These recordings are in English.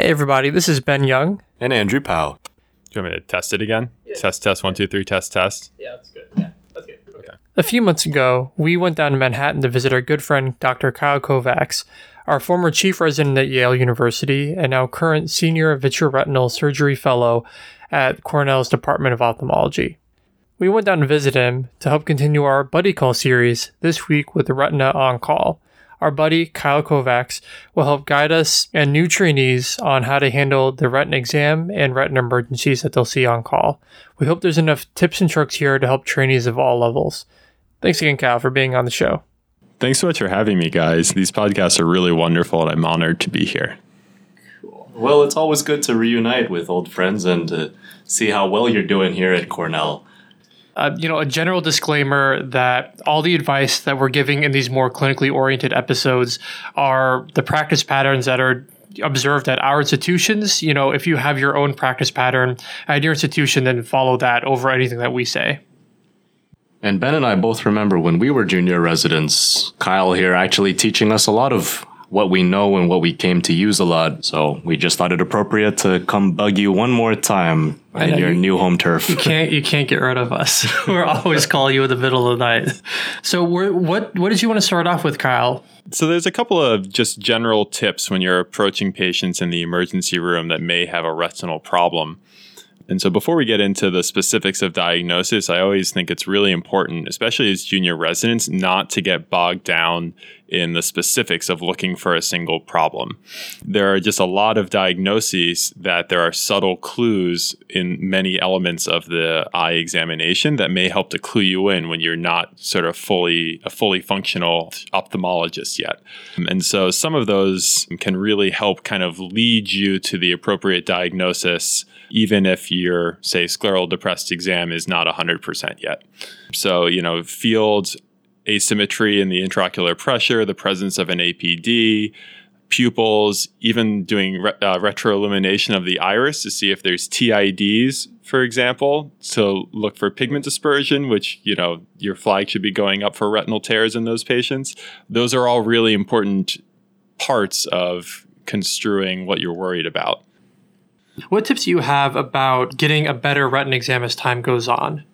Hey, everybody, this is Ben Young. And Andrew Powell. Do you want me to test it again? Yeah. Test, test, one, two, three, test, test. Yeah, that's good. Yeah, that's good. Okay. A few months ago, we went down to Manhattan to visit our good friend Dr. Kyle Kovacs, our former chief resident at Yale University and now current senior vitreoretinal surgery fellow at Cornell's Department of Ophthalmology. We went down to visit him to help continue our Buddy Call series this week with the Retina on Call. Our buddy Kyle Kovacs will help guide us and new trainees on how to handle the retina exam and retina emergencies that they'll see on call. We hope there's enough tips and tricks here to help trainees of all levels. Thanks again, Kyle, for being on the show. Thanks so much for having me, guys. These podcasts are really wonderful, and I'm honored to be here. Cool. Well, it's always good to reunite with old friends and to see how well you're doing here at Cornell uh, you know, a general disclaimer that all the advice that we're giving in these more clinically oriented episodes are the practice patterns that are observed at our institutions. You know, if you have your own practice pattern at your institution, then follow that over anything that we say. And Ben and I both remember when we were junior residents, Kyle here actually teaching us a lot of what we know and what we came to use a lot. So we just thought it appropriate to come bug you one more time in your you, new home turf. You can't you can't get rid of us. We're always call you in the middle of the night. So what what did you want to start off with, Kyle? So there's a couple of just general tips when you're approaching patients in the emergency room that may have a retinal problem. And so before we get into the specifics of diagnosis, I always think it's really important, especially as junior residents, not to get bogged down in the specifics of looking for a single problem. There are just a lot of diagnoses that there are subtle clues in many elements of the eye examination that may help to clue you in when you're not sort of fully a fully functional ophthalmologist yet. And so some of those can really help kind of lead you to the appropriate diagnosis even if your say scleral depressed exam is not 100% yet. So, you know, field asymmetry in the intraocular pressure, the presence of an APD, pupils, even doing re- uh, retroillumination of the iris to see if there's TIDs, for example, to look for pigment dispersion, which, you know, your flag should be going up for retinal tears in those patients. Those are all really important parts of construing what you're worried about. What tips do you have about getting a better retina exam as time goes on?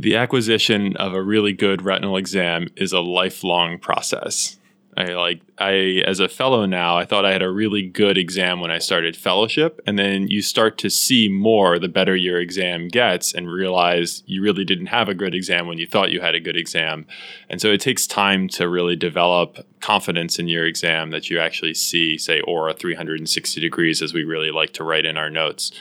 The acquisition of a really good retinal exam is a lifelong process. I like I as a fellow now, I thought I had a really good exam when I started fellowship and then you start to see more the better your exam gets and realize you really didn't have a good exam when you thought you had a good exam. And so it takes time to really develop confidence in your exam that you actually see say ora 360 degrees as we really like to write in our notes.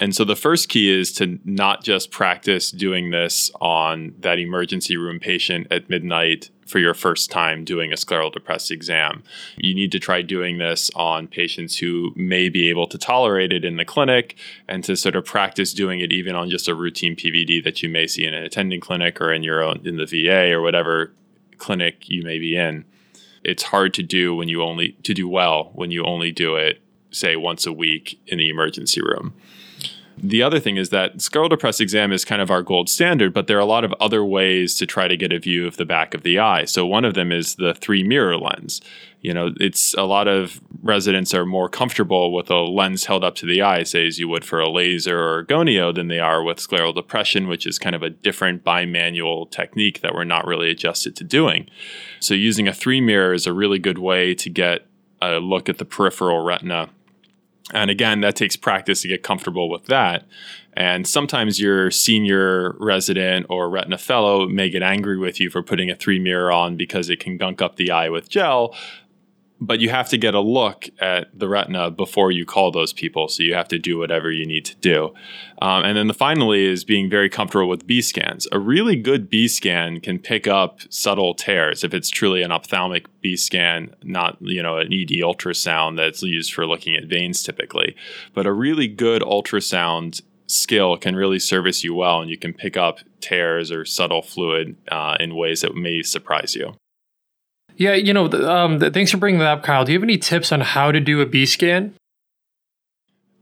And so the first key is to not just practice doing this on that emergency room patient at midnight for your first time doing a scleral depressed exam. You need to try doing this on patients who may be able to tolerate it in the clinic and to sort of practice doing it even on just a routine PVD that you may see in an attending clinic or in your own in the VA or whatever clinic you may be in. It's hard to do when you only to do well when you only do it say once a week in the emergency room. The other thing is that scleral depressed exam is kind of our gold standard, but there are a lot of other ways to try to get a view of the back of the eye. So one of them is the three mirror lens. You know, it's a lot of residents are more comfortable with a lens held up to the eye, say as you would for a laser or a gonio, than they are with scleral depression, which is kind of a different bimanual technique that we're not really adjusted to doing. So using a three mirror is a really good way to get a look at the peripheral retina and again, that takes practice to get comfortable with that. And sometimes your senior resident or retina fellow may get angry with you for putting a three mirror on because it can gunk up the eye with gel but you have to get a look at the retina before you call those people. So you have to do whatever you need to do. Um, and then the finally is being very comfortable with B scans. A really good B scan can pick up subtle tears if it's truly an ophthalmic B scan, not you know an ED ultrasound that's used for looking at veins typically. But a really good ultrasound skill can really service you well, and you can pick up tears or subtle fluid uh, in ways that may surprise you. Yeah, you know, um, thanks for bringing that up, Kyle. Do you have any tips on how to do a B scan?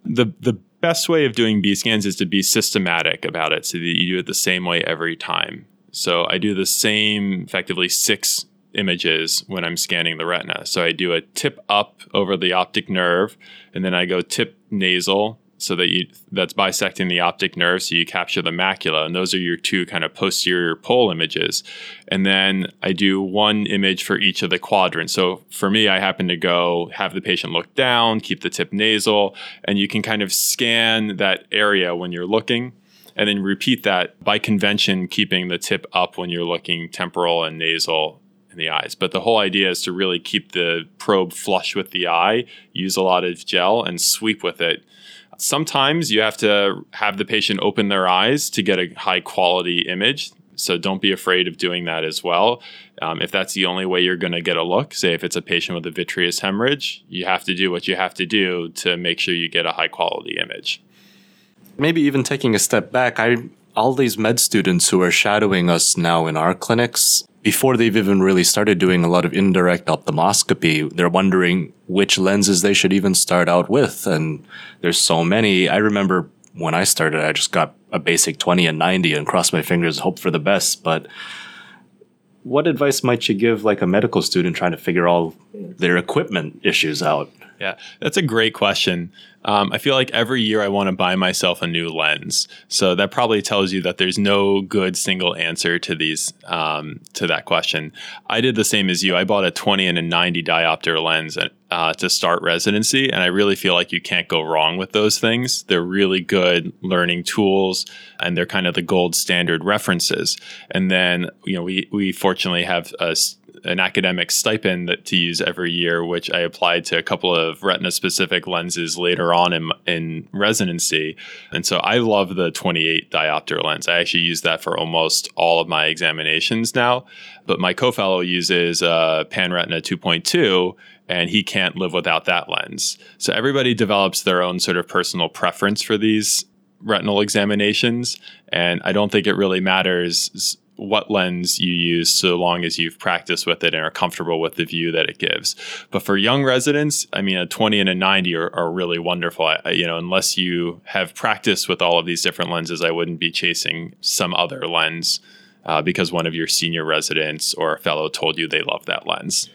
The the best way of doing B scans is to be systematic about it, so that you do it the same way every time. So I do the same, effectively six images when I'm scanning the retina. So I do a tip up over the optic nerve, and then I go tip nasal so that you that's bisecting the optic nerve so you capture the macula and those are your two kind of posterior pole images and then i do one image for each of the quadrants so for me i happen to go have the patient look down keep the tip nasal and you can kind of scan that area when you're looking and then repeat that by convention keeping the tip up when you're looking temporal and nasal in the eyes. But the whole idea is to really keep the probe flush with the eye, use a lot of gel, and sweep with it Sometimes you have to have the patient open their eyes to get a high quality image. So don't be afraid of doing that as well. Um, if that's the only way you're going to get a look, say if it's a patient with a vitreous hemorrhage, you have to do what you have to do to make sure you get a high quality image. Maybe even taking a step back, I all these med students who are shadowing us now in our clinics, before they've even really started doing a lot of indirect ophthalmoscopy, they're wondering which lenses they should even start out with. And there's so many. I remember when I started, I just got a basic 20 and 90 and crossed my fingers, hope for the best. But what advice might you give like a medical student trying to figure all their equipment issues out? Yeah, that's a great question. Um, I feel like every year I want to buy myself a new lens. So that probably tells you that there's no good single answer to these um, to that question. I did the same as you. I bought a 20 and a 90 diopter lens uh, to start residency, and I really feel like you can't go wrong with those things. They're really good learning tools, and they're kind of the gold standard references. And then you know we we fortunately have a an academic stipend that, to use every year, which I applied to a couple of retina specific lenses later on in, in residency. And so I love the 28 diopter lens. I actually use that for almost all of my examinations now. But my co fellow uses uh, PanRetina 2.2 and he can't live without that lens. So everybody develops their own sort of personal preference for these retinal examinations. And I don't think it really matters what lens you use so long as you've practiced with it and are comfortable with the view that it gives. But for young residents, I mean, a 20 and a 90 are, are really wonderful. I, you know, unless you have practiced with all of these different lenses, I wouldn't be chasing some other lens uh, because one of your senior residents or a fellow told you they love that lens.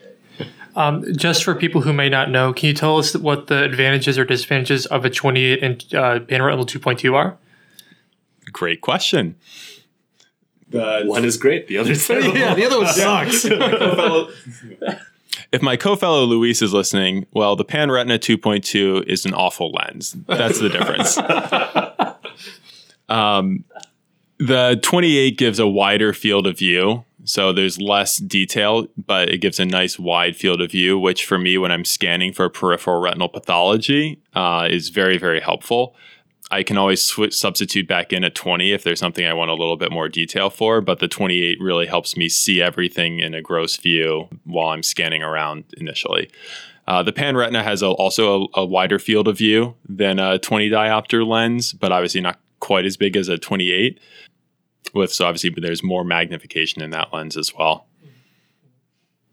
Um, just for people who may not know, can you tell us what the advantages or disadvantages of a 28 and uh, PanRetina 2.2 are? Great question. The one is great, the other is yeah, the other one sucks. if my co-fellow Luis is listening, well, the PanRetina 2.2 is an awful lens. That's the difference. um, the 28 gives a wider field of view, so there's less detail, but it gives a nice wide field of view, which for me, when I'm scanning for peripheral retinal pathology, uh, is very, very helpful. I can always switch, substitute back in at 20 if there's something I want a little bit more detail for, but the 28 really helps me see everything in a gross view while I'm scanning around initially. Uh, the PanRetina has a, also a, a, wider field of view than a 20 diopter lens, but obviously not quite as big as a 28. With so obviously, but there's more magnification in that lens as well.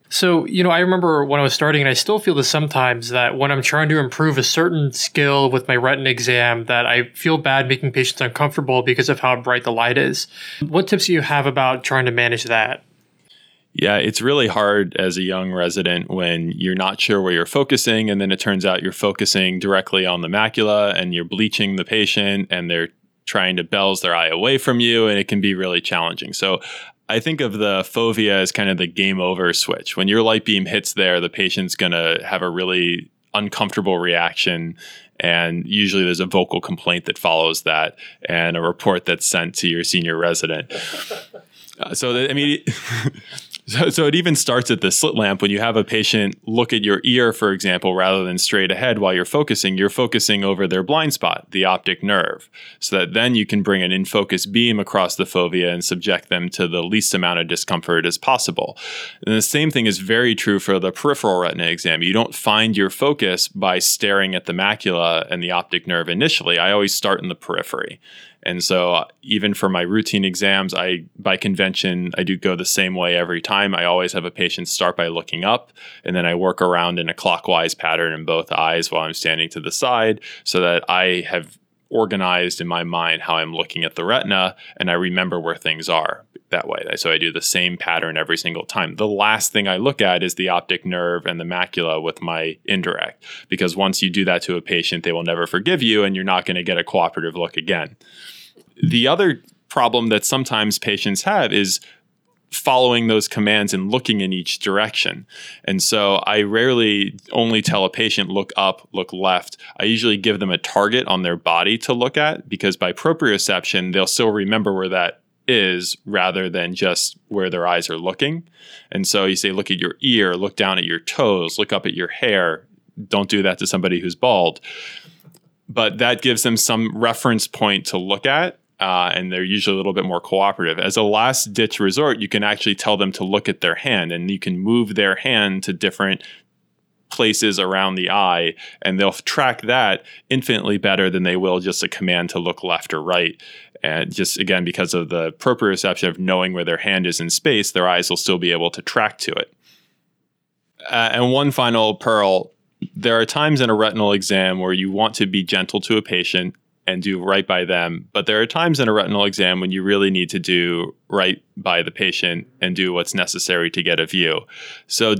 So, you know, I remember when I was starting, and I still feel this sometimes that when I'm trying to improve a certain skill with my retina exam, that I feel bad making patients uncomfortable because of how bright the light is. What tips do you have about trying to manage that? Yeah, it's really hard as a young resident when you're not sure where you're focusing, and then it turns out you're focusing directly on the macula and you're bleaching the patient, and they're trying to bells their eye away from you, and it can be really challenging. So I think of the fovea as kind of the game over switch. When your light beam hits there, the patient's going to have a really uncomfortable reaction. And usually there's a vocal complaint that follows that and a report that's sent to your senior resident. Uh, so, I mean, So, so it even starts at the slit lamp when you have a patient look at your ear, for example, rather than straight ahead while you're focusing, you're focusing over their blind spot, the optic nerve, so that then you can bring an in focus beam across the fovea and subject them to the least amount of discomfort as possible. And the same thing is very true for the peripheral retina exam. You don't find your focus by staring at the macula and the optic nerve initially. I always start in the periphery. And so uh, even for my routine exams, I by convention I do go the same way every time. I always have a patient start by looking up and then I work around in a clockwise pattern in both eyes while I'm standing to the side so that I have organized in my mind how I'm looking at the retina and I remember where things are that way. So I do the same pattern every single time. The last thing I look at is the optic nerve and the macula with my indirect because once you do that to a patient, they will never forgive you and you're not going to get a cooperative look again. The other problem that sometimes patients have is following those commands and looking in each direction. And so I rarely only tell a patient look up, look left. I usually give them a target on their body to look at because by proprioception, they'll still remember where that is rather than just where their eyes are looking. And so you say, look at your ear, look down at your toes, look up at your hair. Don't do that to somebody who's bald. But that gives them some reference point to look at uh, and they're usually a little bit more cooperative. As a last ditch resort, you can actually tell them to look at their hand and you can move their hand to different places around the eye and they'll track that infinitely better than they will just a command to look left or right. And just again, because of the proprioception of knowing where their hand is in space, their eyes will still be able to track to it. Uh, and one final pearl there are times in a retinal exam where you want to be gentle to a patient and do right by them. But there are times in a retinal exam when you really need to do right by the patient and do what's necessary to get a view. So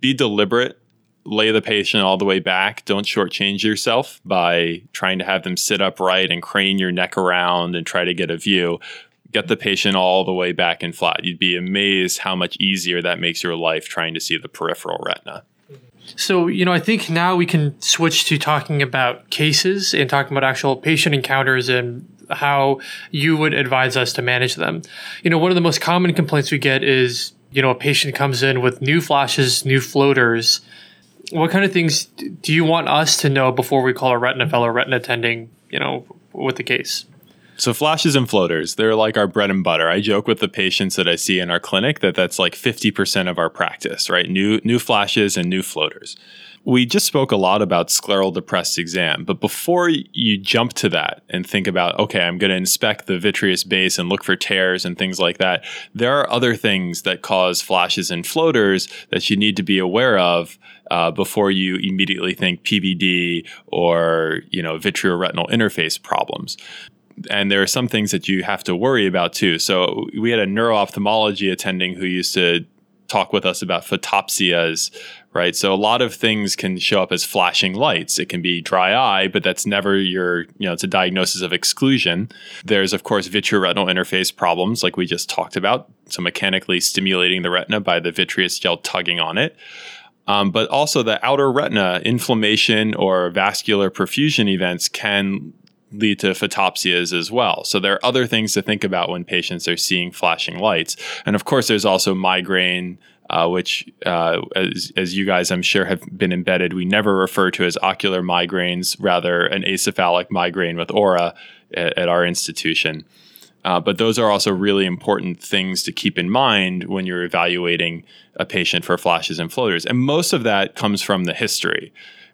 be deliberate, lay the patient all the way back. Don't shortchange yourself by trying to have them sit upright and crane your neck around and try to get a view. Get the patient all the way back and flat. You'd be amazed how much easier that makes your life trying to see the peripheral retina. So, you know, I think now we can switch to talking about cases and talking about actual patient encounters and how you would advise us to manage them. You know, one of the most common complaints we get is, you know, a patient comes in with new flashes, new floaters. What kind of things do you want us to know before we call a retina fellow retina attending, you know, with the case? So flashes and floaters, they're like our bread and butter. I joke with the patients that I see in our clinic that that's like 50% of our practice, right? New new flashes and new floaters. We just spoke a lot about scleral depressed exam, but before you jump to that and think about, okay, I'm going to inspect the vitreous base and look for tears and things like that, there are other things that cause flashes and floaters that you need to be aware of uh, before you immediately think PVD or you know vitreoretinal interface problems and there are some things that you have to worry about too. So we had a neuro-ophthalmology attending who used to talk with us about photopsias, right? So a lot of things can show up as flashing lights. It can be dry eye, but that's never your, you know, it's a diagnosis of exclusion. There's of course vitreoretinal interface problems like we just talked about, so mechanically stimulating the retina by the vitreous gel tugging on it. Um, but also the outer retina inflammation or vascular perfusion events can lead to photopsias as well. So there are other things to think about when patients are seeing flashing lights. And of course, there's also migraine. Uh, which, uh, as, as you guys I'm sure have been embedded, we never refer to as ocular migraines, rather an acephalic migraine with aura at, at our institution. Uh, but those are also really important things to keep in mind when you're evaluating a patient for flashes and floaters. And most of that comes from the history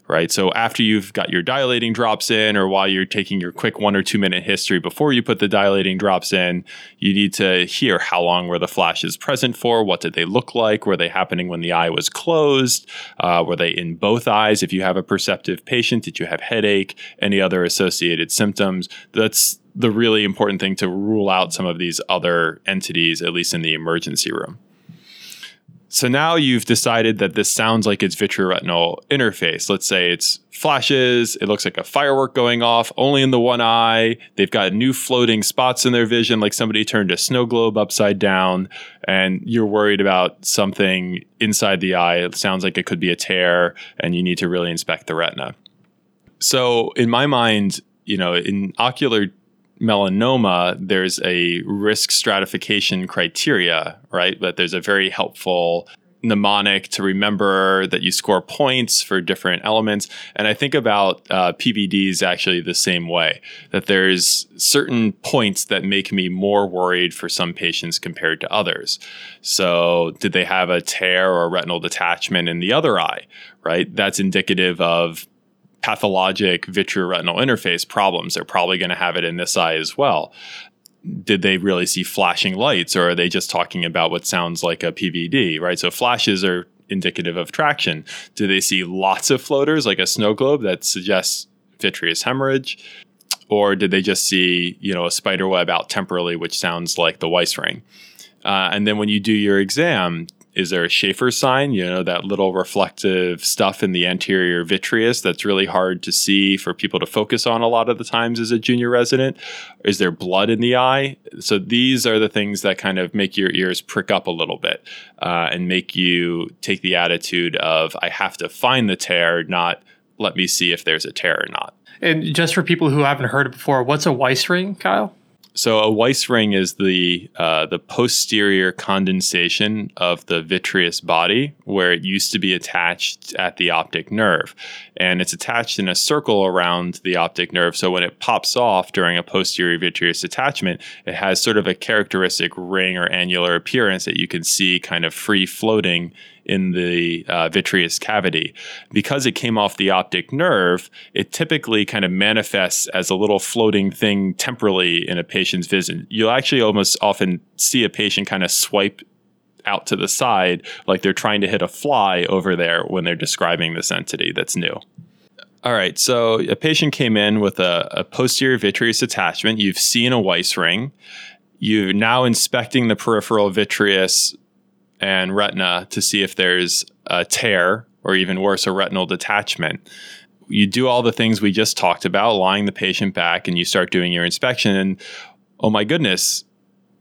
right? So after you've got your dilating drops in, or while you're taking your quick one or two minute history before you put the dilating drops in, you need to hear how long were the flashes present for? What did they look like? Were they happening when the eye was closed? Uh, were they in both eyes? If you have a perceptive patient, did you have headache? Any other associated symptoms? That's the really important thing to rule out some of these other entities, at least in the emergency room. So now you've decided that this sounds like it's vitreoretinal interface. Let's say it's flashes, it looks like a firework going off only in the one eye. They've got new floating spots in their vision, like somebody turned a snow globe upside down, and you're worried about something inside the eye. It sounds like it could be a tear, and you need to really inspect the retina. So, in my mind, you know, in ocular melanoma, there's a risk stratification criteria, right? But there's a very helpful mnemonic to remember that you score points for different elements. And I think about uh, PVDs actually the same way, that there's certain points that make me more worried for some patients compared to others. So, did they have a tear or retinal detachment in the other eye, right? That's indicative of pathologic vitreoretinal interface problems. They're probably going to have it in this eye as well. Did they really see flashing lights or are they just talking about what sounds like a PVD, right? So flashes are indicative of traction. Do they see lots of floaters like a snow globe that suggests vitreous hemorrhage? or did they just see you know a spider web out temporally, which sounds like the Weiss ring? Uh, and then when you do your exam, is there a Shafer sign? You know, that little reflective stuff in the anterior vitreous that's really hard to see for people to focus on a lot of the times as a junior resident? Is there blood in the eye? So these are the things that kind of make your ears prick up a little bit uh, and make you take the attitude of, I have to find the tear, not let me see if there's a tear or not. And just for people who haven't heard it before, what's a Weiss ring, Kyle? So a Weiss ring is the uh, the posterior condensation of the vitreous body, where it used to be attached at the optic nerve, and it's attached in a circle around the optic nerve. So when it pops off during a posterior vitreous detachment, it has sort of a characteristic ring or annular appearance that you can see kind of free floating in the uh, vitreous cavity. Because it came off the optic nerve, it typically kind of manifests as a little floating thing temporally in a patient's vision. You'll actually almost often see a patient kind of swipe out to the side like they're trying to hit a fly over there when they're describing this entity that's new. All right, so a patient came in with a, a posterior vitreous attachment. You've seen a Weiss ring. You're now inspecting the peripheral vitreous and retina to see if there's a tear or even worse, a retinal detachment. You do all the things we just talked about, lying the patient back, and you start doing your inspection. And oh my goodness,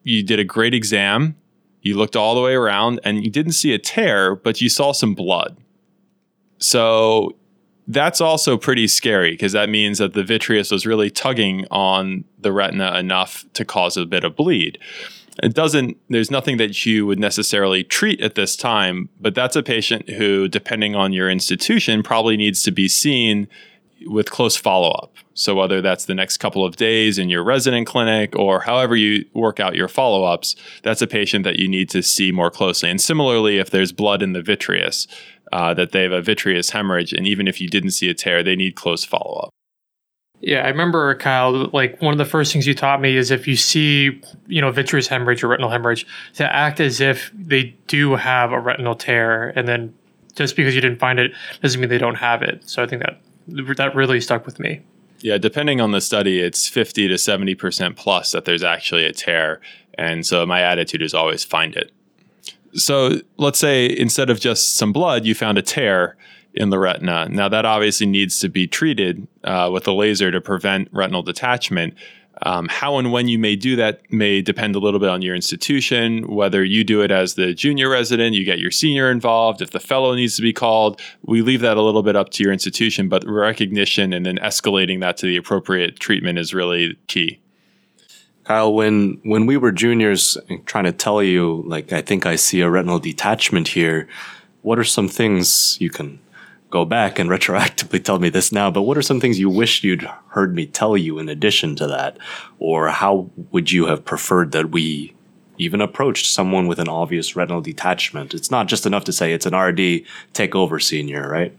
you did a great exam. You looked all the way around and you didn't see a tear, but you saw some blood. So that's also pretty scary because that means that the vitreous was really tugging on the retina enough to cause a bit of bleed it doesn't there's nothing that you would necessarily treat at this time but that's a patient who depending on your institution probably needs to be seen with close follow-up. So whether that's the next couple of days in your resident clinic or however you work out your follow-ups that's a patient that you need to see more closely. And similarly if there's blood in the vitreous uh, that they have a vitreous hemorrhage and even if you didn't see a tear they need close follow-up yeah, I remember Kyle. Like one of the first things you taught me is if you see, you know, vitreous hemorrhage or retinal hemorrhage, to act as if they do have a retinal tear, and then just because you didn't find it doesn't mean they don't have it. So I think that that really stuck with me. Yeah, depending on the study, it's fifty to seventy percent plus that there's actually a tear, and so my attitude is always find it. So let's say instead of just some blood, you found a tear in the retina. Now, that obviously needs to be treated uh, with a laser to prevent retinal detachment. Um, how and when you may do that may depend a little bit on your institution, whether you do it as the junior resident, you get your senior involved, if the fellow needs to be called. We leave that a little bit up to your institution, but recognition and then escalating that to the appropriate treatment is really key. Kyle, when when we were juniors, trying to tell you, like, I think I see a retinal detachment here. What are some things you can go back and retroactively tell me this now, but what are some things you wish you'd heard me tell you in addition to that? Or how would you have preferred that we even approached someone with an obvious retinal detachment? It's not just enough to say it's an RD, take over senior, right?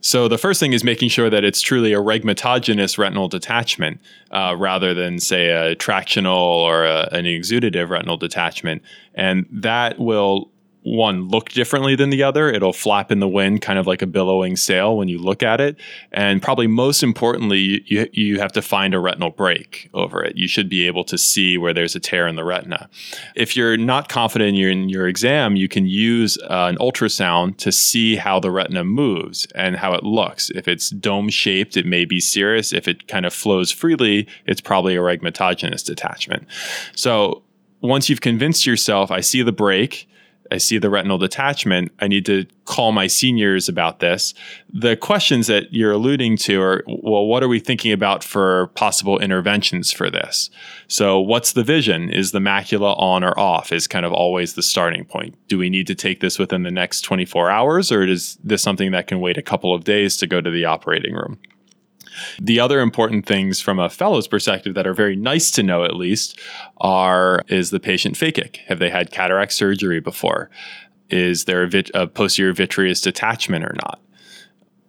So the first thing is making sure that it's truly a rhegmatogenous retinal detachment uh, rather than, say, a tractional or a, an exudative retinal detachment. And that will one look differently than the other. It'll flap in the wind, kind of like a billowing sail when you look at it. And probably most importantly, you, you have to find a retinal break over it. You should be able to see where there's a tear in the retina. If you're not confident in your, in your exam, you can use uh, an ultrasound to see how the retina moves and how it looks. If it's dome shaped, it may be serous. If it kind of flows freely, it's probably a rhegmatogenous detachment. So once you've convinced yourself, I see the break I see the retinal detachment. I need to call my seniors about this. The questions that you're alluding to are well, what are we thinking about for possible interventions for this? So, what's the vision? Is the macula on or off? Is kind of always the starting point. Do we need to take this within the next 24 hours, or is this something that can wait a couple of days to go to the operating room? The other important things from a fellow's perspective that are very nice to know, at least, are is the patient phakic? Have they had cataract surgery before? Is there a, vit- a posterior vitreous detachment or not?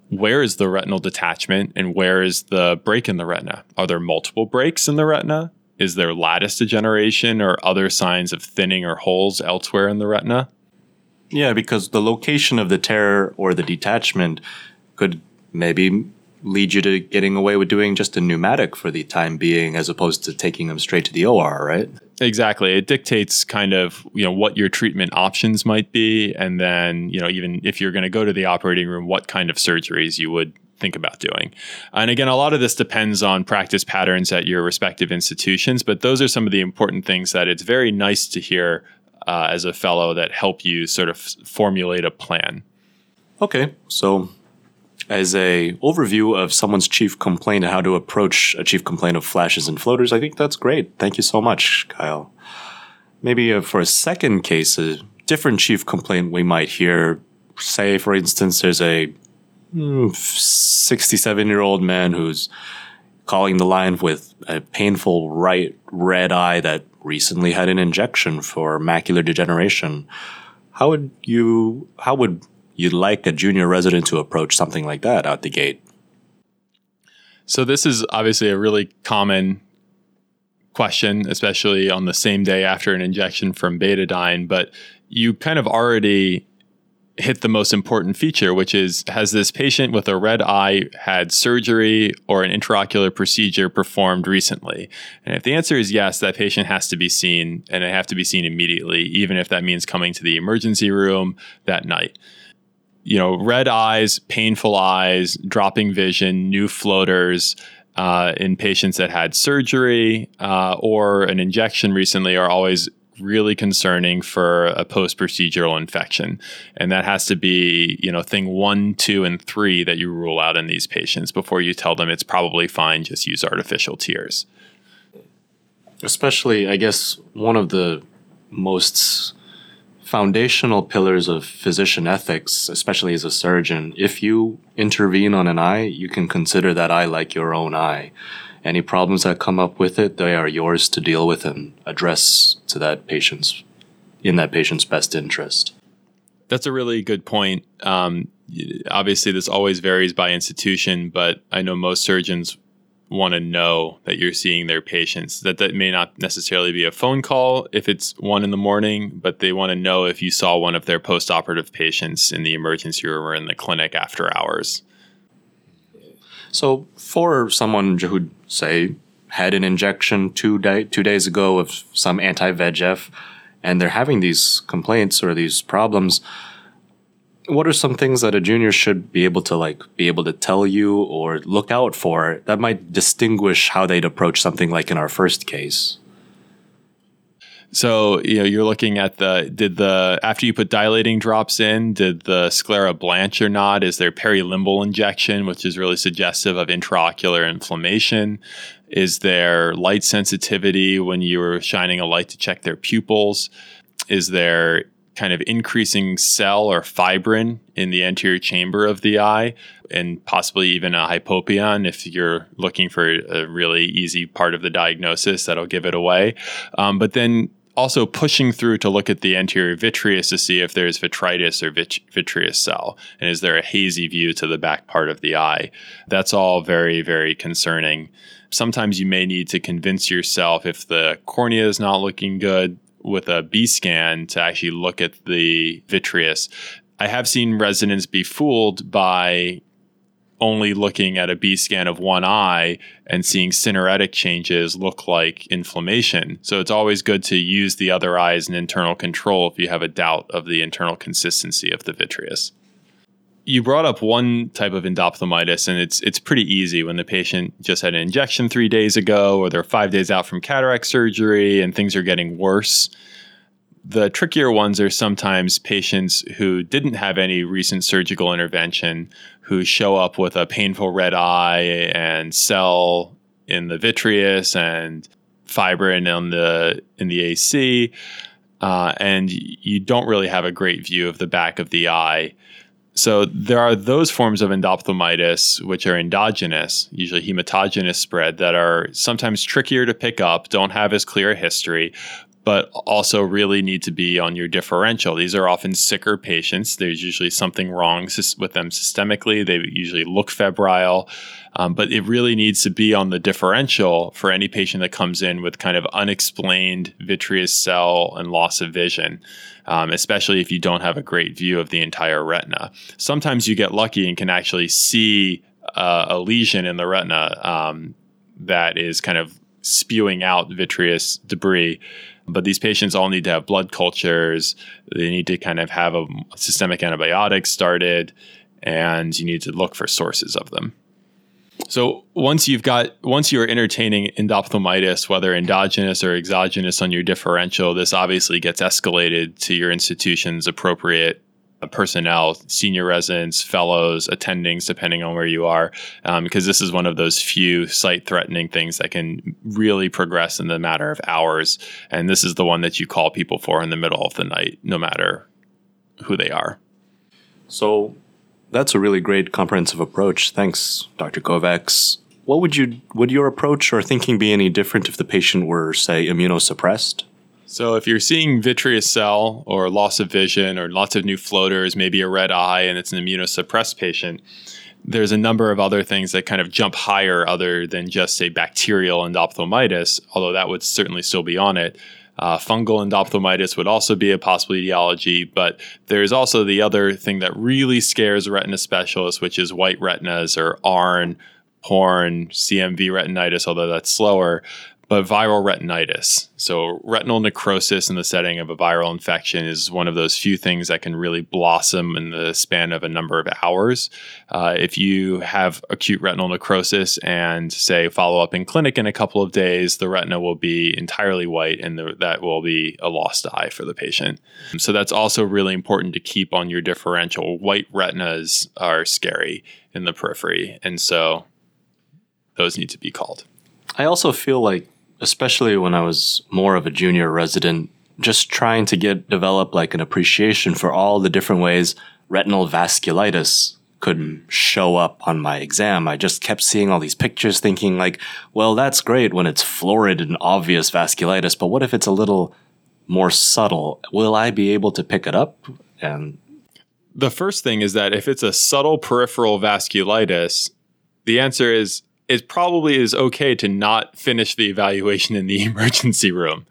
Where is the retinal detachment and where is the break in the retina? Are there multiple breaks in the retina? Is there lattice degeneration or other signs of thinning or holes elsewhere in the retina? Yeah, because the location of the tear or the detachment could maybe lead you to getting away with doing just a pneumatic for the time being as opposed to taking them straight to the OR, right? Exactly. It dictates kind of, you know, what your treatment options might be and then, you know, even if you're going to go to the operating room, what kind of surgeries you would think about doing. And again, a lot of this depends on practice patterns at your respective institutions, but those are some of the important things that it's very nice to hear uh, as a fellow that help you sort of formulate a plan. Okay, so as a overview of someone's chief complaint and how to approach a chief complaint of flashes and floaters, I think that's great. Thank you so much, Kyle. Maybe uh, for a second case, a different chief complaint we might hear. Say, for instance, there's a 67 year old man who's calling the line with a painful right red eye that recently had an injection for macular degeneration. How would you how would you like a junior resident to approach something like that out the gate? So this is obviously a really common question, especially on the same day after an injection from betadine, but you kind of already hit the most important feature, which is has this patient with a red eye had surgery or an intraocular procedure performed recently? And if the answer is yes, that patient has to be seen and they have to be seen immediately, even if that means coming to the emergency room that night. You know, red eyes, painful eyes, dropping vision, new floaters. Uh, in patients that had surgery uh, or an injection recently are always really concerning for a post procedural infection. And that has to be, you know, thing one, two, and three that you rule out in these patients before you tell them it's probably fine, just use artificial tears. Especially, I guess, one of the most foundational pillars of physician ethics, especially as a surgeon, if you intervene on an eye, you can consider that eye like your own eye any problems that come up with it, they are yours to deal with and address to that patient's in that patient's best interest. That's a really good point. Um, obviously, this always varies by institution, but I know most surgeons want to know that you're seeing their patients. That that may not necessarily be a phone call if it's one in the morning, but they want to know if you saw one of their post-operative patients in the emergency room or in the clinic after hours. So for someone who say had an injection two day two days ago of some anti VEGF, and they're having these complaints or these problems, what are some things that a junior should be able to like be able to tell you or look out for that might distinguish how they'd approach something like in our first case? So you know you're looking at the did the after you put dilating drops in did the sclera blanch or not? Is there perilimbal injection, which is really suggestive of intraocular inflammation? Is there light sensitivity when you were shining a light to check their pupils? Is there kind of increasing cell or fibrin in the anterior chamber of the eye and possibly even a hypopyon if you're looking for a really easy part of the diagnosis that'll give it away. Um, but then also pushing through to look at the anterior vitreous to see if there's vitritis or vit- vitreous cell and is there a hazy view to the back part of the eye that's all very very concerning sometimes you may need to convince yourself if the cornea is not looking good with a b scan to actually look at the vitreous i have seen residents be fooled by only looking at a B scan of one eye and seeing syneretic changes look like inflammation. So it's always good to use the other eye as an internal control if you have a doubt of the internal consistency of the vitreous. You brought up one type of endophthalmitis, and it's it's pretty easy when the patient just had an injection three days ago, or they're five days out from cataract surgery, and things are getting worse the trickier ones are sometimes patients who didn't have any recent surgical intervention who show up with a painful red eye and cell in the vitreous and fibrin in the in the AC, uh, and you don't really have a great view of the back of the eye. So there are those forms of endophthalmitis which are endogenous, usually hematogenous spread, that are sometimes trickier to pick up, don't have as clear a history, but also really need to be on your differential. These are often sicker patients. There's usually something wrong with them systemically. They usually look febrile, um, but it really needs to be on the differential for any patient that comes in with kind of unexplained vitreous cell and loss of vision. Um, especially if you don't have a great view of the entire retina. Sometimes you get lucky and can actually see uh, a lesion in the retina um, that is kind of spewing out vitreous debris. But these patients all need to have blood cultures. They need to kind of have a systemic antibiotics started, and you need to look for sources of them. So once you've got once you're entertaining endophthalmitis, whether endogenous or exogenous on your differential, this obviously gets escalated to your institution's appropriate personnel, senior residents, fellows, attendings, depending on where you are, um, because this is one of those few sight threatening things that can really progress in the matter of hours. And this is the one that you call people for in the middle of the night, no matter who they are. So that's a really great comprehensive approach. Thanks, Dr. Kovacs. What would you would your approach or thinking be any different if the patient were, say, immunosuppressed? So if you're seeing vitreous cell or loss of vision or lots of new floaters, maybe a red eye, and it's an immunosuppressed patient, there's a number of other things that kind of jump higher other than just say bacterial endophthalmitis, although that would certainly still be on it. Uh, fungal endophthalmitis would also be a possible etiology, but there's also the other thing that really scares retina specialists, which is white retinas or ARN, PORN, CMV retinitis, although that's slower but viral retinitis. So, retinal necrosis in the setting of a viral infection is one of those few things that can really blossom in the span of a number of hours. Uh, if you have acute retinal necrosis and, say, follow up in clinic in a couple of days, the retina will be entirely white and the, that will be a lost eye for the patient. So, that's also really important to keep on your differential. White retinas are scary in the periphery. And so, those need to be called. I also feel like especially when I was more of a junior resident, just trying to get develop like an appreciation for all the different ways retinal vasculitis could hmm. show up on my exam. I just kept seeing all these pictures thinking like, well, that's great when it's florid and obvious vasculitis, but what if it's a little more subtle? Will I be able to pick it up? And the first thing is that if it's a subtle peripheral vasculitis, the answer is it probably is okay to not finish the evaluation in the emergency room.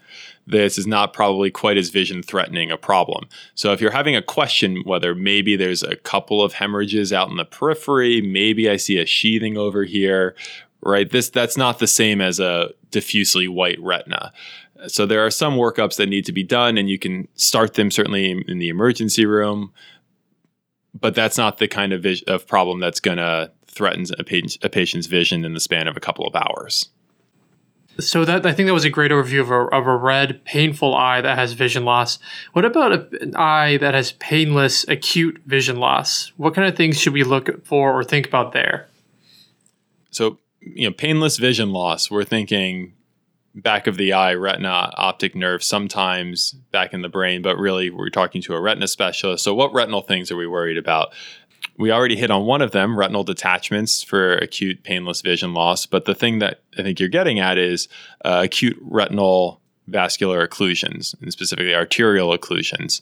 This is not probably quite as vision threatening a problem. So, if you're having a question whether maybe there's a couple of hemorrhages out in the periphery, maybe I see a sheathing over here, right? This that's not the same as a diffusely white retina. So there are some workups that need to be done, and you can start them certainly in the emergency room. But that's not the kind of, vis- of problem that's going to threatens a, a patient's vision in the span of a couple of hours. So that I think that was a great overview of a, of a red, painful eye that has vision loss. What about a, an eye that has painless, acute vision loss? What kind of things should we look for or think about there? So, you know, painless vision loss. We're thinking back of the eye, retina, optic nerve, sometimes back in the brain, but really we're talking to a retina specialist. So, what retinal things are we worried about? We already hit on one of them, retinal detachments for acute painless vision loss. But the thing that I think you're getting at is uh, acute retinal vascular occlusions, and specifically arterial occlusions.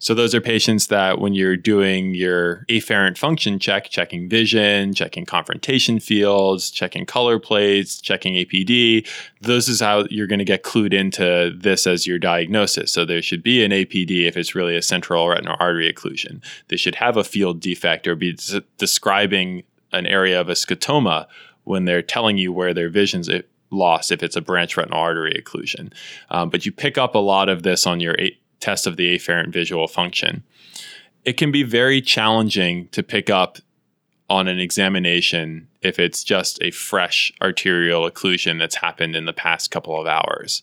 So those are patients that when you're doing your afferent function check, checking vision, checking confrontation fields, checking color plates, checking APD, this is how you're going to get clued into this as your diagnosis. So there should be an APD if it's really a central retinal artery occlusion. They should have a field defect or be describing an area of a scotoma when they're telling you where their vision's lost if it's a branch retinal artery occlusion. Um, but you pick up a lot of this on your test of the afferent visual function. It can be very challenging to pick up on an examination if it's just a fresh arterial occlusion that's happened in the past couple of hours.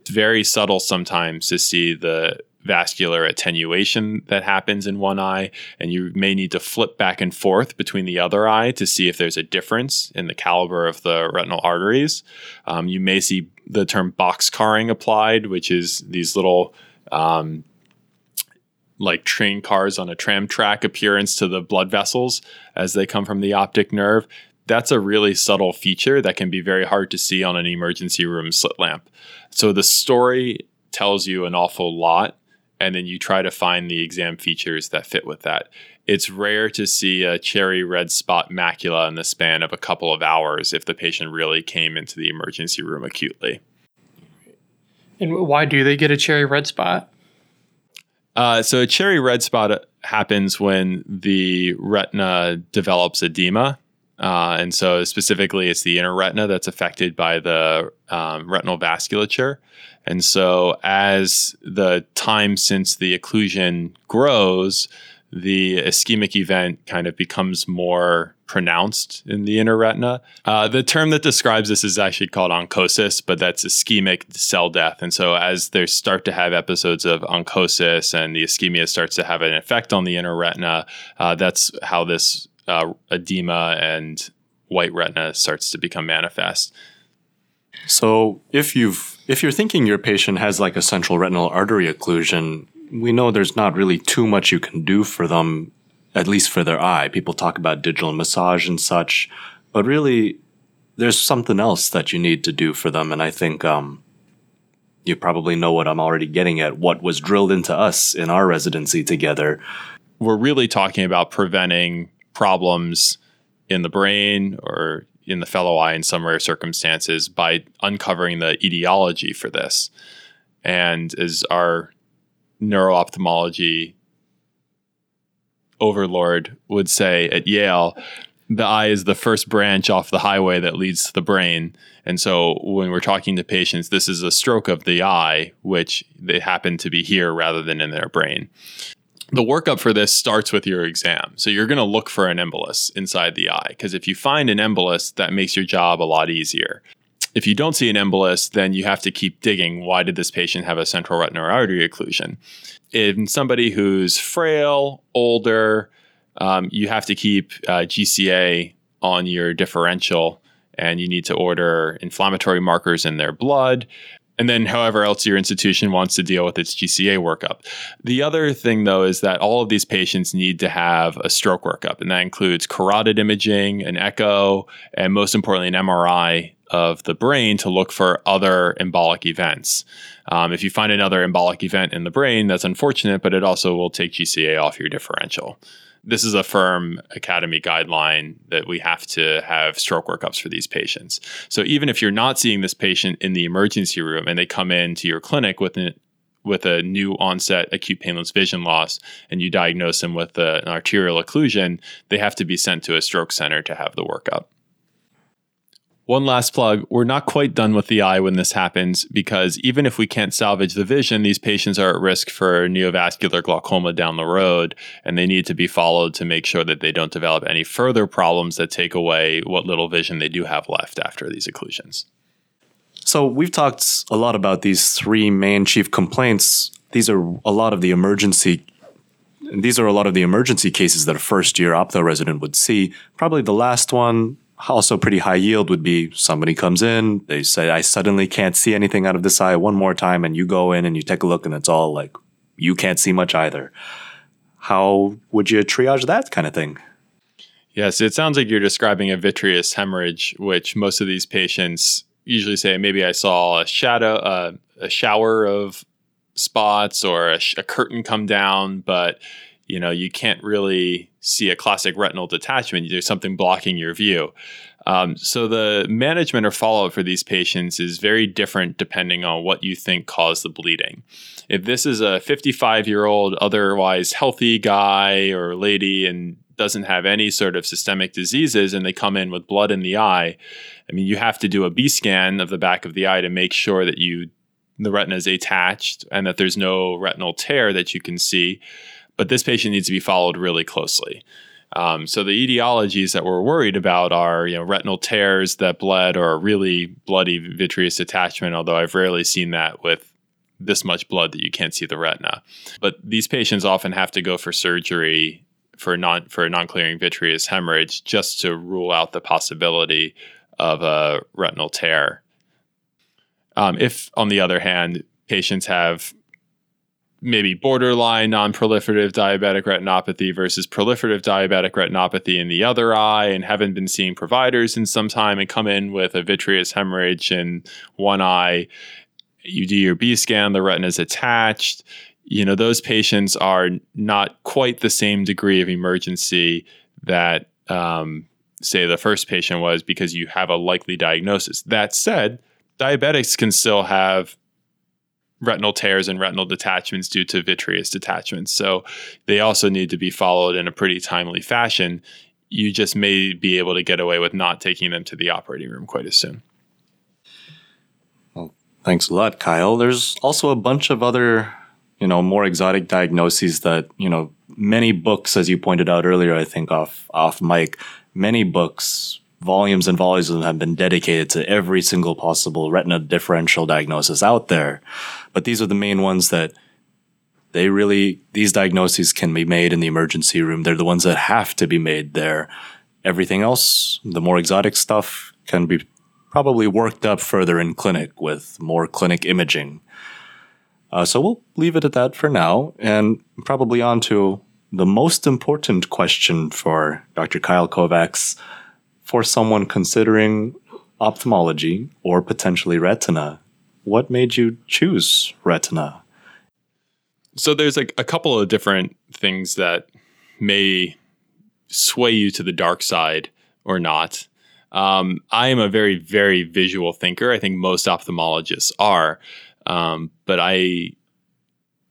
It's very subtle sometimes to see the vascular attenuation that happens in one eye, and you may need to flip back and forth between the other eye to see if there's a difference in the caliber of the retinal arteries. Um, you may see the term box carring applied, which is these little um, like train cars on a tram track appearance to the blood vessels as they come from the optic nerve. That's a really subtle feature that can be very hard to see on an emergency room slit lamp. So the story tells you an awful lot, and then you try to find the exam features that fit with that. It's rare to see a cherry red spot macula in the span of a couple of hours if the patient really came into the emergency room acutely. And why do they get a cherry red spot? Uh, so a cherry red spot happens when the retina develops edema. Uh, and so, specifically, it's the inner retina that's affected by the um, retinal vasculature. And so, as the time since the occlusion grows, the ischemic event kind of becomes more pronounced in the inner retina. Uh, the term that describes this is actually called oncosis, but that's ischemic cell death. And so, as they start to have episodes of oncosis and the ischemia starts to have an effect on the inner retina, uh, that's how this uh, edema and white retina starts to become manifest. So, if you've if you're thinking your patient has like a central retinal artery occlusion, we know there's not really too much you can do for them at least for their eye. People talk about digital massage and such, but really, there's something else that you need to do for them. And I think um, you probably know what I'm already getting at. What was drilled into us in our residency together. We're really talking about preventing problems in the brain or in the fellow eye in some rare circumstances by uncovering the etiology for this. And as our neuroophthalmology overlord would say at Yale, the eye is the first branch off the highway that leads to the brain. And so when we're talking to patients, this is a stroke of the eye, which they happen to be here rather than in their brain. The workup for this starts with your exam. So you're going to look for an embolus inside the eye because if you find an embolus, that makes your job a lot easier. If you don't see an embolus, then you have to keep digging. Why did this patient have a central retinal artery occlusion? in somebody who's frail, older, um, you have to keep uh, GCA on your differential and you need to order inflammatory markers in their blood. And then, however else your institution wants to deal with its GCA workup. The other thing, though, is that all of these patients need to have a stroke workup, and that includes carotid imaging, an echo, and most importantly, an MRI of the brain to look for other embolic events. Um, if you find another embolic event in the brain, that's unfortunate, but it also will take GCA off your differential. This is a firm academy guideline that we have to have stroke workups for these patients. So even if you're not seeing this patient in the emergency room and they come into your clinic with an with a new onset acute painless vision loss and you diagnose them with a, an arterial occlusion, they have to be sent to a stroke center to have the workup. One last plug we're not quite done with the eye when this happens because even if we can't salvage the vision, these patients are at risk for neovascular glaucoma down the road, and they need to be followed to make sure that they don't develop any further problems that take away what little vision they do have left after these occlusions. So, we've talked a lot about these three main chief complaints. These are a lot of the emergency these are a lot of the emergency cases that a first year ophtho resident would see. Probably the last one also pretty high yield would be somebody comes in, they say, I suddenly can't see anything out of this eye one more time, and you go in and you take a look, and it's all like, you can't see much either. How would you triage that kind of thing? Yes, it sounds like you're describing a vitreous hemorrhage, which most of these patients usually say, maybe I saw a shadow, uh, a shower of spots or a, sh- a curtain come down, but you know you can't really see a classic retinal detachment. There's something blocking your view. Um, so the management or follow-up for these patients is very different depending on what you think caused the bleeding. If this is a 55 year old otherwise healthy guy or lady and doesn't have any sort of systemic diseases and they come in with blood in the eye i mean you have to do a b scan of the back of the eye to make sure that you the retina is attached and that there's no retinal tear that you can see but this patient needs to be followed really closely. Um, so the etiologies that we're worried about are you know retinal tears that bled or a really bloody vitreous detachment. Although I've rarely seen that with this much blood that you can't see the retina. But these patients often have to go for surgery for non for a non-clearing vitreous hemorrhage just to rule out the possibility of a retinal tear. Um, if, on the other hand, patients have maybe borderline non-proliferative diabetic retinopathy versus proliferative diabetic retinopathy in the other eye and haven't been seeing providers in some time and come in with a vitreous hemorrhage in one eye. You do your b scan the retina is attached. You know those patients are not quite the same degree of emergency that um, say the first patient was because you have a likely diagnosis. That said diabetics can still have retinal tears and retinal detachments due to vitreous detachments. So they also need to be followed in a pretty timely fashion, you just may be able to get away with not taking them to the operating room quite as soon. Well, thanks a lot, Kyle. There's also a bunch of other, you know, more exotic diagnoses that, you know, many books, as you pointed out earlier, I think off off mic, many books, volumes and volumes of them have been dedicated to every single possible retina differential diagnosis out there. But these are the main ones that they really these diagnoses can be made in the emergency room. They're the ones that have to be made there. Everything else, the more exotic stuff, can be probably worked up further in clinic with more clinic imaging. Uh, so we'll leave it at that for now, and probably on to the most important question for Dr. Kyle Kovacs for someone considering ophthalmology or potentially retina. What made you choose retina? So there's like a couple of different things that may sway you to the dark side or not. Um, I am a very, very visual thinker. I think most ophthalmologists are. Um, but I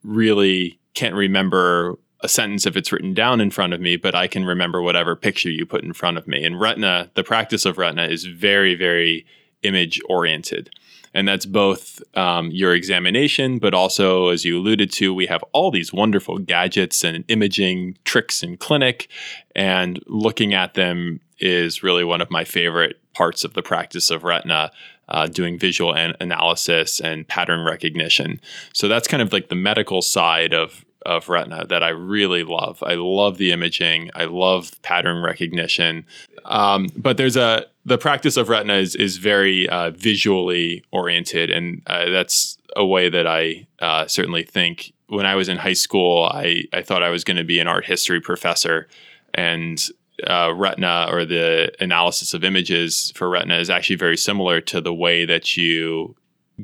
really can't remember a sentence if it's written down in front of me, but I can remember whatever picture you put in front of me. And retina, the practice of retina is very, very image oriented. And that's both um, your examination, but also, as you alluded to, we have all these wonderful gadgets and imaging tricks in clinic. And looking at them is really one of my favorite parts of the practice of retina. Uh, doing visual an- analysis and pattern recognition. So that's kind of like the medical side of of retina that I really love. I love the imaging. I love pattern recognition. Um, but there's a the practice of retina is is very uh, visually oriented, and uh, that's a way that I uh, certainly think. When I was in high school, I I thought I was going to be an art history professor, and uh, retina or the analysis of images for retina is actually very similar to the way that you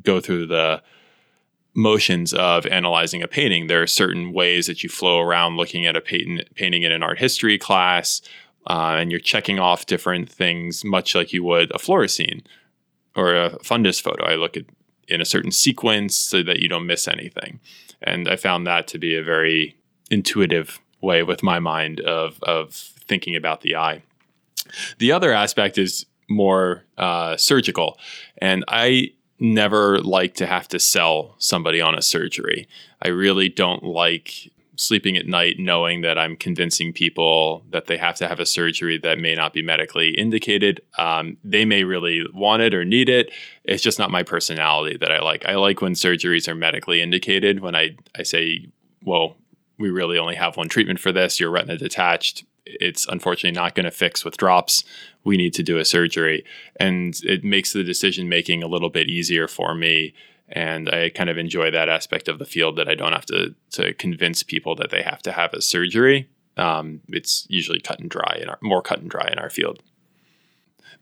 go through the motions of analyzing a painting. There are certain ways that you flow around looking at a painting, painting in an art history class, uh, and you're checking off different things, much like you would a fluorescein or a fundus photo. I look at in a certain sequence so that you don't miss anything, and I found that to be a very intuitive way with my mind of of thinking about the eye. The other aspect is more uh, surgical, and I never like to have to sell somebody on a surgery. I really don't like sleeping at night knowing that I'm convincing people that they have to have a surgery that may not be medically indicated. Um, they may really want it or need it. It's just not my personality that I like. I like when surgeries are medically indicated. When I, I say, well, we really only have one treatment for this, you're retina detached. It's unfortunately not going to fix with drops we need to do a surgery. And it makes the decision making a little bit easier for me. And I kind of enjoy that aspect of the field that I don't have to, to convince people that they have to have a surgery. Um, it's usually cut and dry and more cut and dry in our field.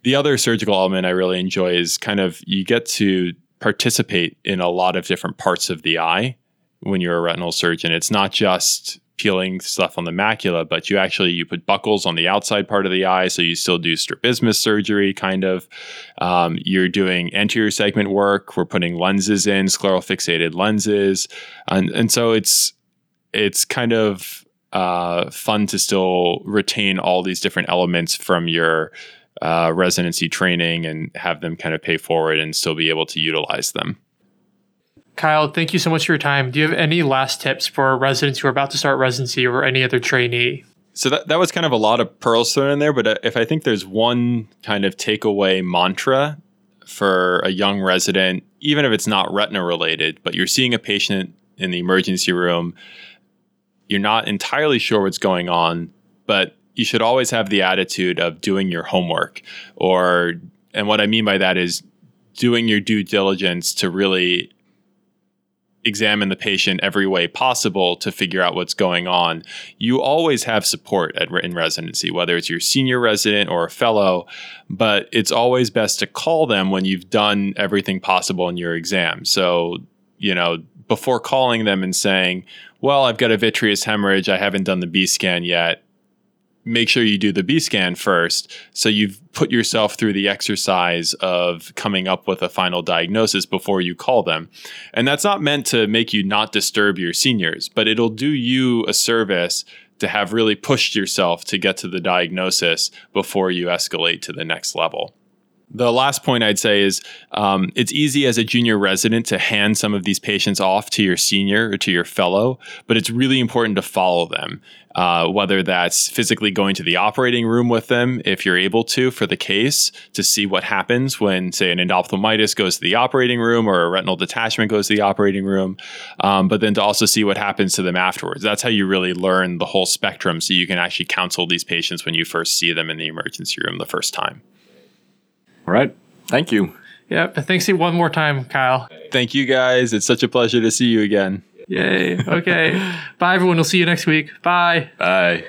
The other surgical element I really enjoy is kind of you get to participate in a lot of different parts of the eye when you're a retinal surgeon. It's not just peeling stuff on the macula, but you actually you put buckles on the outside part of the eye, so you still do strabismus surgery, kind of. Um, you're doing anterior segment work. We're putting lenses in, scleral fixated lenses, and and so it's it's kind of uh, fun to still retain all these different elements from your uh, residency training and have them kind of pay forward and still be able to utilize them. Kyle, thank you so much for your time. Do you have any last tips for residents who are about to start residency or any other trainee? So that, that was kind of a lot of pearls thrown in there, but uh, if I think there's one kind of takeaway mantra for a young resident, even if it's not retina related, but you're seeing a patient in the emergency room, you're not entirely sure what's going on, but you should always have the attitude of doing your homework or and what I mean by that is doing your due diligence to really examine the patient every way possible to figure out what's going on. You always have support at, in residency, whether it's your senior resident or a fellow, but it's always best to call them when you've done everything possible in your exam. So, you know, before calling them and saying, well, I've got a vitreous hemorrhage, I haven't done the B scan yet, make sure you do the B scan first. So you've put yourself through the exercise of coming up with a final diagnosis before you call them. And that's not meant to make you not disturb your seniors, but it'll do you a service to have really pushed yourself to get to the diagnosis before you escalate to the next level. The last point I'd say is um, it's easy as a junior resident to hand some of these patients off to your senior or to your fellow, but it's really important to follow them. Uh, whether that's physically going to the operating room with them, if you're able to, for the case, to see what happens when, say, an endophthalmitis goes to the operating room or a retinal detachment goes to the operating room, um, but then to also see what happens to them afterwards. That's how you really learn the whole spectrum so you can actually counsel these patients when you first see them in the emergency room the first time. All right. Thank you. Yep. Thanks you one more time, Kyle. Thank you guys. It's such a pleasure to see you again. Yay. Okay. Bye, everyone. We'll see you next week. Bye. Bye.